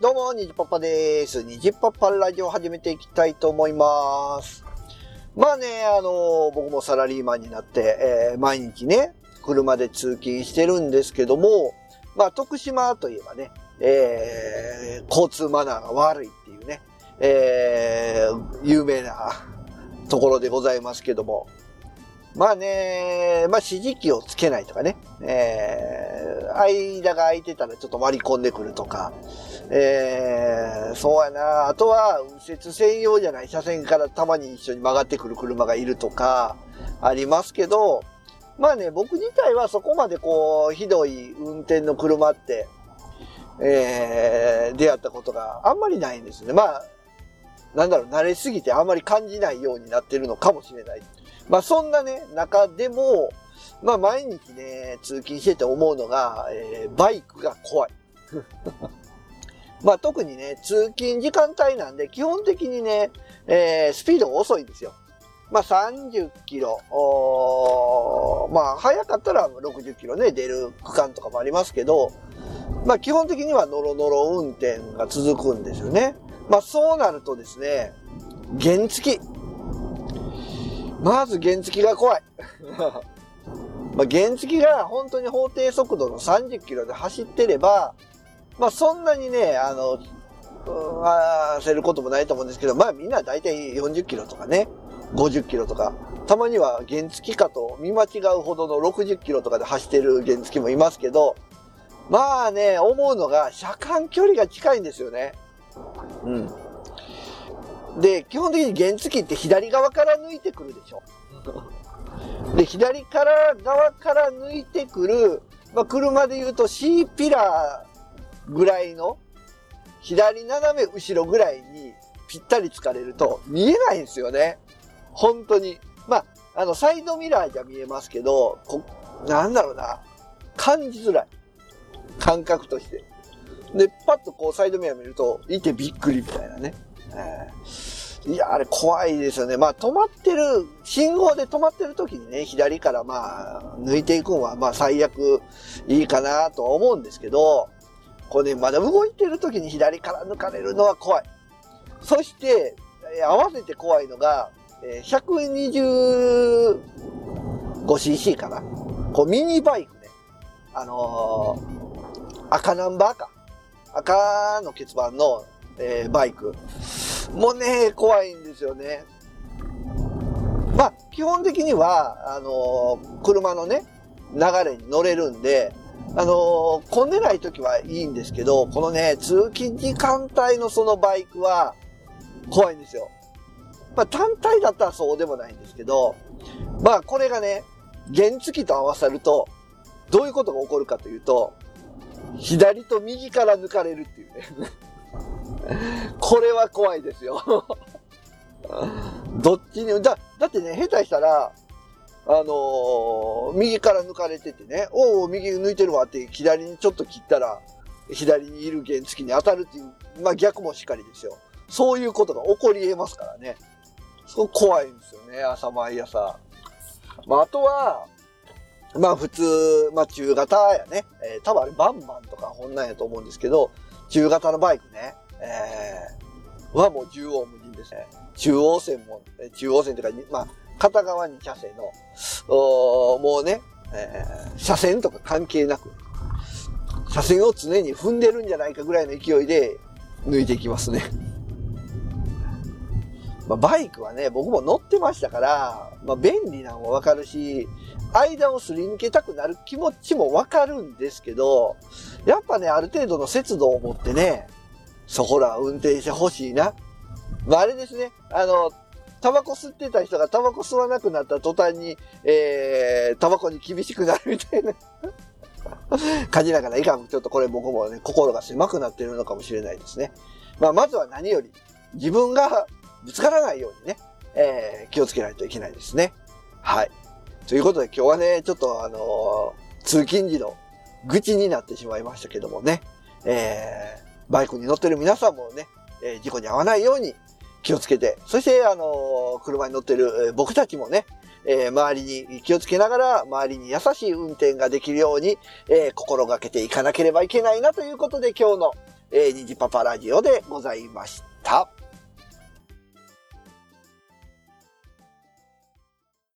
どうも、にじパパです。にじパパラジオ始めていきたいと思います。まあね、あの、僕もサラリーマンになって、えー毎日ね、車で通勤してるんですけども、まあ、徳島といえばね、えー交通マナーが悪いっていうね、えー有名なところでございますけども、まあね、まあ指示器をつけないとかね、え間が空いてたらちょっと割り込んでくるとか、えーそうやな、あとは右折専用じゃない車線からたまに一緒に曲がってくる車がいるとか、ありますけど、まあね、僕自体はそこまでこう、ひどい運転の車って、えー出会ったことがあんまりないんですね。まあ、なんだろう、慣れすぎてあんまり感じないようになってるのかもしれない。まあそんなね、中でも、まあ毎日ね、通勤してて思うのが、えーバイクが怖い。まあ特にね、通勤時間帯なんで、基本的にね、えースピードが遅いんですよ。まあ30キロ、まあ早かったら60キロね、出る区間とかもありますけど、まあ基本的にはノロノロ運転が続くんですよね。まあそうなるとですね、原付き。まず原付きが怖い。まあ原付が本当に法定速度の30キロで走ってれば、まあそんなにね、あの、焦ることもないと思うんですけど、まあみんな大体40キロとかね、50キロとか、たまには原付かと見間違うほどの60キロとかで走ってる原付もいますけど、まあね、思うのが車間距離が近いんですよね。うん。で、基本的に原付って左側から抜いてくるでしょ。で、左から側から抜いてくる、まあ、車で言うと C ピラーぐらいの、左斜め後ろぐらいにぴったりつかれると見えないんですよね。本当に。まあ、あの、サイドミラーじゃ見えますけど、こなんだろうな。感じづらい。感覚として。で、パッとこうサイドミラー見ると、いてびっくりみたいなね。えーいや、あれ怖いですよね。まあ止まってる、信号で止まってる時にね、左からまあ抜いていくのはまあ最悪いいかなとは思うんですけど、これね、まだ動いてる時に左から抜かれるのは怖い。そして、え合わせて怖いのが、え 125cc かな。こうミニバイクね。あのー赤ナンバーか。赤の欠番の、えーバイク。もうね、怖いんですよね。まあ、基本的には、あのー車のね、流れに乗れるんで、あのー混んでない時はいいんですけど、このね、通勤時間帯のそのバイクは怖いんですよ。まあ、単体だったらそうでもないんですけど、まあ、これがね、原付と合わさると、どういうことが起こるかというと、左と右から抜かれるっていうね。これは怖いですよ。どっちに、だ、だってね、下手したら、あのー右から抜かれててね、おお、右抜いてるわって左にちょっと切ったら、左にいる原付に当たるっていう、まあ逆もしっかりですよ。そういうことが起こり得ますからね。そう怖いんですよね、朝毎朝。まああとは、まあ普通、まあ中型やね。えー多分あれバンバンとかこんなんやと思うんですけど、中型のバイクね。えーはもう縦横無尽ですね。中央線も、中央線というかに、まあ片側に車線の、もうね、えー車線とか関係なく、車線を常に踏んでるんじゃないかぐらいの勢いで抜いていきますね。まあ、バイクはね、僕も乗ってましたから、まあ、便利なのもわかるし、間をすり抜けたくなる気持ちもわかるんですけど、やっぱね、ある程度の節度を持ってね、そこら運転してほしいな。まあ、あれですね、あの、タバコ吸ってた人がタバコ吸わなくなった途端に、えー、タバコに厳しくなるみたいな感じながらいかん。ちょっとこれ僕もね、心が狭くなっているのかもしれないですね。まあ、まずは何より、自分がぶつからないようにね、えー気をつけないといけないですね。はい。ということで今日はね、ちょっとあのー通勤時の愚痴になってしまいましたけどもね、えーバイクに乗ってる皆さんもね、え事故に遭わないように気をつけて、そしてあの車に乗ってる僕たちもね、え周りに気をつけながら、周りに優しい運転ができるように、え心がけていかなければいけないなということで今日のえー、ニジパパラジオでございました。